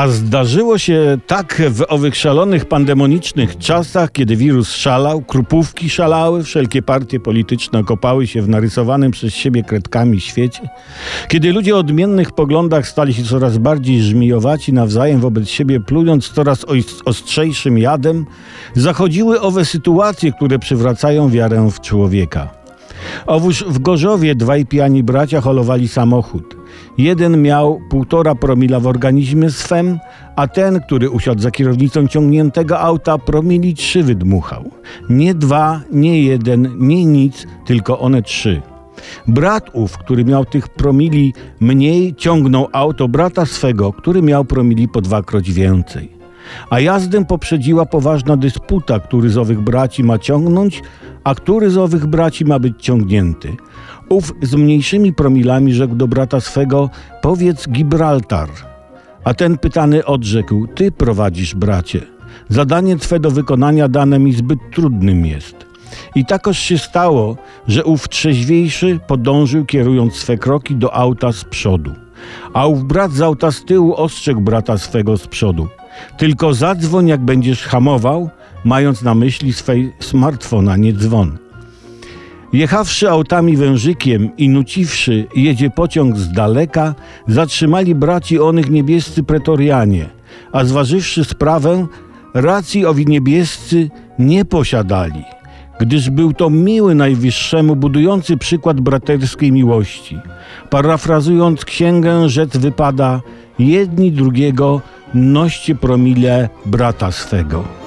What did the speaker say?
A zdarzyło się tak w owych szalonych pandemonicznych czasach, kiedy wirus szalał, krupówki szalały, wszelkie partie polityczne kopały się w narysowanym przez siebie kredkami świecie, kiedy ludzie o odmiennych poglądach stali się coraz bardziej żmijowaci nawzajem wobec siebie, plując coraz ostrzejszym jadem, zachodziły owe sytuacje, które przywracają wiarę w człowieka. Owóż w Gorzowie dwaj pijani bracia holowali samochód. Jeden miał półtora promila w organizmie swem, a ten, który usiadł za kierownicą ciągniętego auta, promili trzy wydmuchał. Nie dwa, nie jeden, nie nic, tylko one trzy. Brat ów, który miał tych promili mniej, ciągnął auto brata swego, który miał promili po dwakroć więcej. A jazdę poprzedziła poważna dysputa, który z owych braci ma ciągnąć, a który z owych braci ma być ciągnięty. Ów z mniejszymi promilami rzekł do brata swego: Powiedz Gibraltar. A ten pytany odrzekł: Ty prowadzisz, bracie. Zadanie twe do wykonania dane mi zbyt trudnym jest. I takoż się stało, że ów trzeźwiejszy podążył, kierując swe kroki do auta z przodu. A ów brat z auta z tyłu ostrzegł brata swego z przodu. Tylko zadzwoń, jak będziesz hamował, mając na myśli swej smartfona, nie dzwon. Jechawszy autami wężykiem i nuciwszy jedzie pociąg z daleka, zatrzymali braci onych niebiescy pretorianie, a zważywszy sprawę, racji owi niebiescy nie posiadali, gdyż był to miły najwyższemu, budujący przykład braterskiej miłości. Parafrazując księgę, rzec wypada jedni drugiego noście promile brata swego.